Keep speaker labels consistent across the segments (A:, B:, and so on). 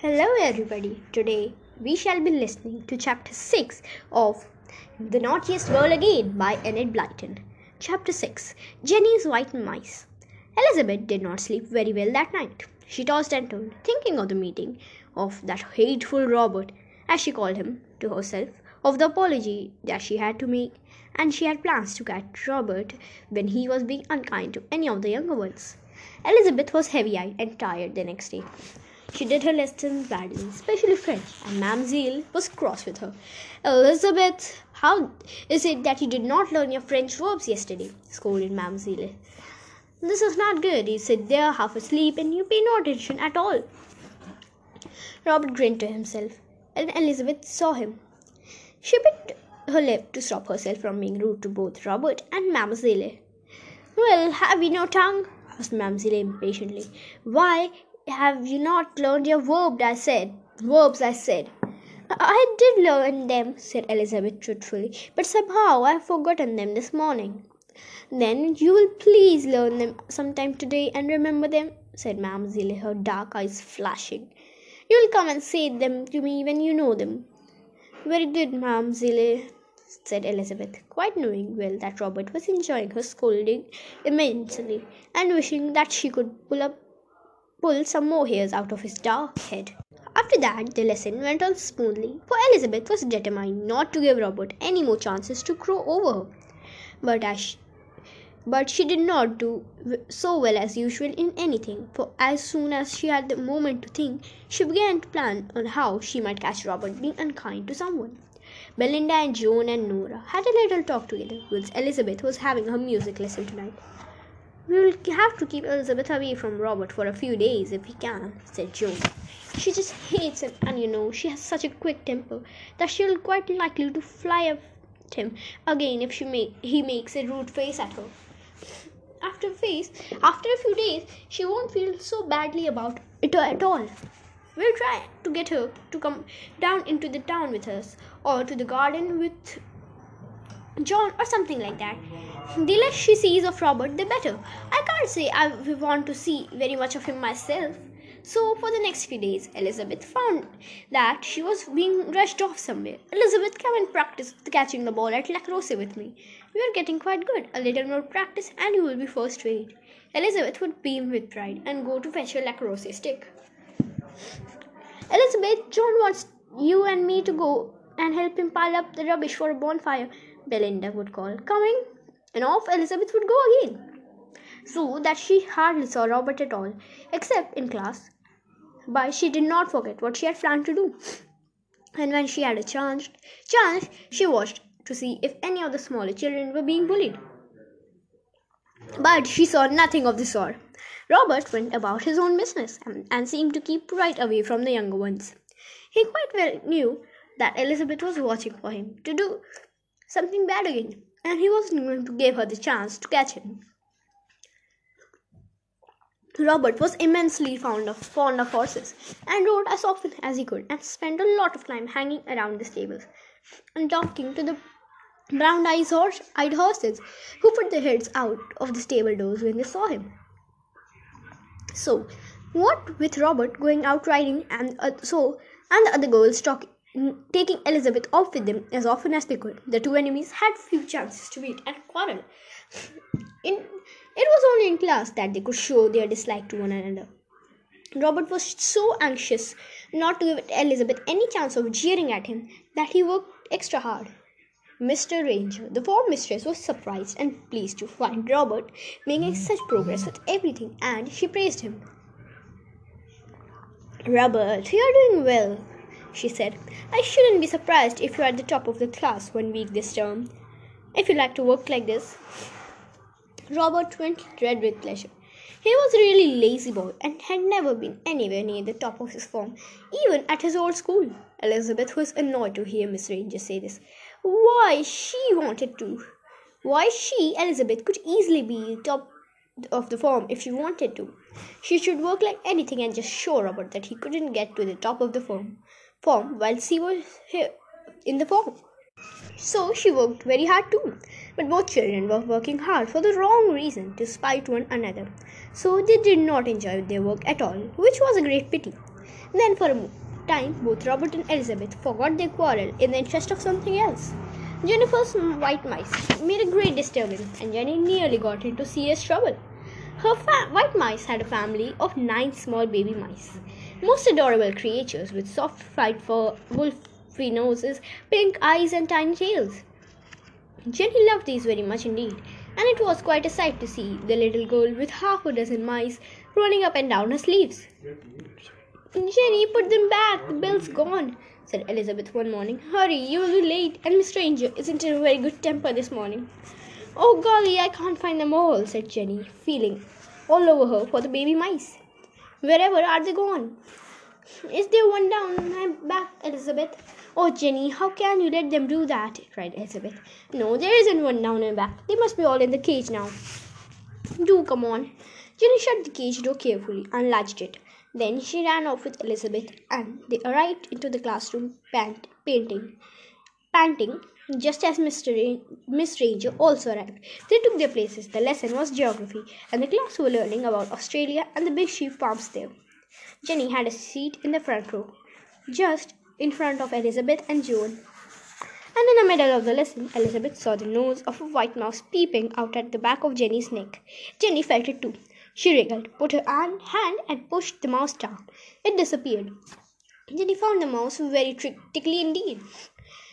A: Hello, everybody. Today we shall be listening to chapter 6 of The Naughtiest Girl Again by Enid Blyton. Chapter 6 Jenny's White Mice. Elizabeth did not sleep very well that night. She tossed and turned, thinking of the meeting, of that hateful Robert, as she called him to herself, of the apology that she had to make, and she had plans to catch Robert when he was being unkind to any of the younger ones. Elizabeth was heavy eyed and tired the next day. She did her lessons badly, especially French, and Mamselle was cross with her. Elizabeth, how is it that you did not learn your French verbs yesterday? scolded Mamselle. This is not good. You sit there half asleep and you pay no attention at all. Robert grinned to himself, and Elizabeth saw him. She bit her lip to stop herself from being rude to both Robert and Mamselle. Well, have you no tongue? asked Mamselle impatiently. Why, have you not learned your verbs? I said. Verbs, I said. I did learn them, said Elizabeth truthfully, but somehow I have forgotten them this morning. Then you will please learn them sometime today and remember them, said Mamselle, her dark eyes flashing. You will come and say them to me when you know them. Very good, Mamselle, said Elizabeth, quite knowing well that Robert was enjoying her scolding immensely and wishing that she could pull up pull some more hairs out of his dark head. After that, the lesson went on smoothly, for Elizabeth was determined not to give Robert any more chances to crow over her. But as she, but she did not do so well as usual in anything, for as soon as she had the moment to think, she began to plan on how she might catch Robert being unkind to someone. Belinda and Joan and Nora had a little talk together, whilst Elizabeth was having her music lesson tonight. We will have to keep Elizabeth away from Robert for a few days if we can, said Joan. She just hates him, and you know she has such a quick temper that she'll quite likely to fly at him again if she make, he makes a rude face at her. After face, after a few days, she won't feel so badly about it at all. We'll try to get her to come down into the town with us, or to the garden with John, or something like that. The less she sees of Robert, the better. I can't say I want to see very much of him myself. So, for the next few days, Elizabeth found that she was being rushed off somewhere. Elizabeth, come and practice catching the ball at lacrosse with me. We are getting quite good. A little more practice, and you will be first rate. Elizabeth would beam with pride and go to fetch her lacrosse stick. Elizabeth, John wants you and me to go and help him pile up the rubbish for a bonfire, Belinda would call. Coming? And off Elizabeth would go again. So that she hardly saw Robert at all, except in class. But she did not forget what she had planned to do. And when she had a chance, chance, she watched to see if any of the smaller children were being bullied. But she saw nothing of the sort. Robert went about his own business and, and seemed to keep right away from the younger ones. He quite well knew that Elizabeth was watching for him to do something bad again, and he wasn't going to give her the chance to catch him. Robert was immensely fond of, fond of horses and rode as often as he could and spent a lot of time hanging around the stables and talking to the brown eyed horse, eyed horses who put their heads out of the stable doors when they saw him. So, what with Robert going out riding and uh, so and the other girls talking Mm, taking Elizabeth off with them as often as they could. The two enemies had few chances to meet and quarrel. In, it was only in class that they could show their dislike to one another. Robert was so anxious not to give Elizabeth any chance of jeering at him that he worked extra hard. Mr. Ranger, the form mistress, was surprised and pleased to find Robert making such progress with everything, and she praised him. Robert, you are doing well, she said. I shouldn't be surprised if you're at the top of the class one week this term. If you like to work like this. Robert went red with pleasure. He was a really lazy boy and had never been anywhere near the top of his form, even at his old school. Elizabeth was annoyed to hear Miss Ranger say this. Why, she wanted to. Why, she, Elizabeth, could easily be top of the form if she wanted to. She should work like anything and just show Robert that he couldn't get to the top of the form form while she was here in the form. So she worked very hard too. But both children were working hard for the wrong reason to spite one another. So they did not enjoy their work at all, which was a great pity. Then, for a time, both Robert and Elizabeth forgot their quarrel in the interest of something else. Jennifer's white mice made a great disturbance, and Jenny nearly got into serious trouble. Her fa- white mice had a family of nine small baby mice, most adorable creatures with soft fur, wolfy noses, pink eyes, and tiny tails. Jenny loved these very much indeed, and it was quite a sight to see the little girl with half a dozen mice rolling up and down her sleeves. Jenny, put them back, the bill's gone, said Elizabeth one morning. Hurry, you will be late, and Miss Ranger isn't in a very good temper this morning. Oh golly, I can't find them all, said Jenny, feeling all over her for the baby mice. Wherever are they gone? Is there one down my back, Elizabeth? Oh, Jenny, how can you let them do that? cried Elizabeth. No, there isn't one down my back. They must be all in the cage now. Do come on. Jenny shut the cage door carefully and latched it. Then she ran off with Elizabeth, and they arrived into the classroom pant- painting, panting just as Mr. Miss Ranger also arrived. They took their places. The lesson was geography, and the class were learning about Australia and the big sheep farms there. Jenny had a seat in the front row, just in front of Elizabeth and Joan. And in the middle of the lesson, Elizabeth saw the nose of a white mouse peeping out at the back of Jenny's neck. Jenny felt it too. She wriggled, put her hand, hand and pushed the mouse down. It disappeared. Jenny found the mouse very tickly indeed.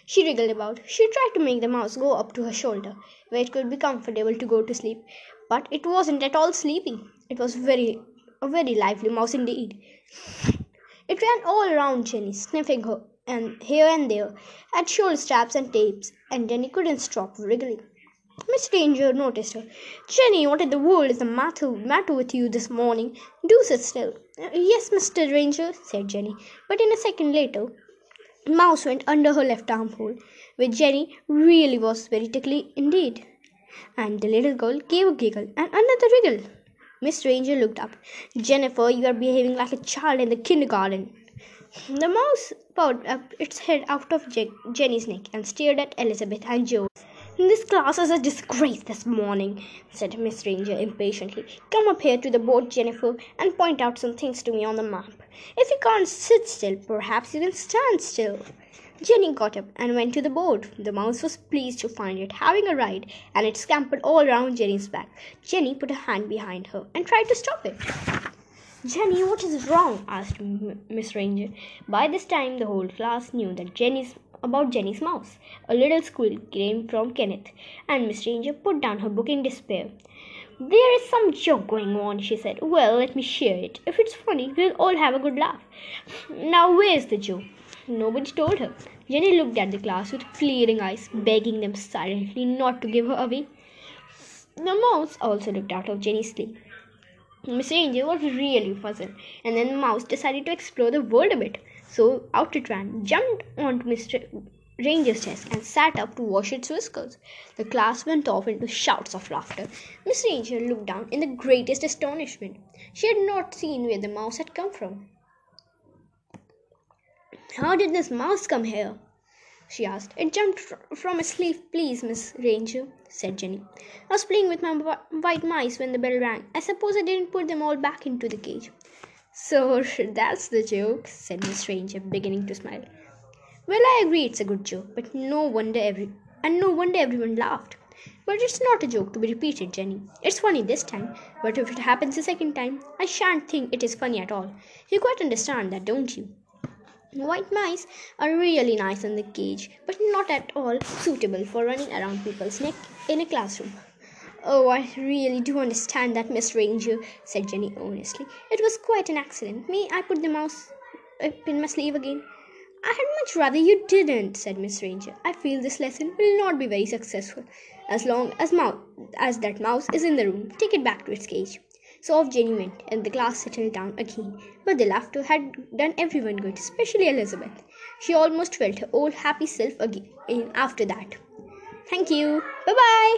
A: She wriggled about. She tried to make the mouse go up to her shoulder, where it could be comfortable to go to sleep, but it wasn't at all sleepy. It was very a very lively mouse indeed. It ran all around Jenny, sniffing her and here and there at shoulder straps and tapes, and Jenny couldn't stop wriggling. Miss Ranger noticed her. Jenny, what in the world is the matter, matter with you this morning? Do sit still. "Uh, yes, Mr. Ranger, said Jenny. But in a second later, Mouse went under her left armhole, where Jenny really was very tickly indeed. And the little girl gave a giggle and another wriggle. Miss Ranger looked up. Jennifer, you are behaving like a child in the kindergarten. The mouse poked up its head out of Je- Jenny's neck and stared at Elizabeth and Joe. This class is a disgrace this morning, said Miss Ranger impatiently. Come up here to the board, Jennifer, and point out some things to me on the map. If you can't sit still, perhaps you can stand still. Jenny got up and went to the board. The mouse was pleased to find it having a ride, and it scampered all round Jenny's back. Jenny put a hand behind her and tried to stop it. Jenny, what is wrong? asked Miss Ranger. By this time, the whole class knew that Jenny's about Jenny's mouse. A little squeal came from Kenneth, and Miss Ranger put down her book in despair. There is some joke going on, she said. Well, let me share it. If it's funny, we'll all have a good laugh. Now, where's the joke? Nobody told her. Jenny looked at the class with pleading eyes, begging them silently not to give her away. The mouse also looked out of Jenny's sleeve. Miss Ranger was really puzzled, and then the mouse decided to explore the world a bit. So out it ran, jumped onto Mr. Ranger's desk, and sat up to wash its whiskers. The class went off into shouts of laughter. Miss Ranger looked down in the greatest astonishment. She had not seen where the mouse had come from. How did this mouse come here? she asked. It jumped fr- from a sleeve, please, Miss Ranger, said Jenny. I was playing with my wh- white mice when the bell rang. I suppose I didn't put them all back into the cage. So that's the joke, said Miss Ranger, beginning to smile. Well, I agree it's a good joke, but no wonder every and no wonder everyone laughed. But it's not a joke to be repeated, Jenny. It's funny this time, but if it happens a second time, I shan't think it is funny at all. You quite understand that, don't you? White mice are really nice in the cage, but not at all suitable for running around people's neck in a classroom. Oh, I really do understand that, Miss Ranger, said Jenny earnestly. It was quite an accident. May I put the mouse up in my sleeve again? I had much rather you didn't, said Miss Ranger. I feel this lesson will not be very successful. As long as that mouse is in the room, take it back to its cage. So off Jenny went, and the class settled down again. But the laughter had done everyone good, especially Elizabeth. She almost felt her old happy self again after that. Thank you. Bye bye.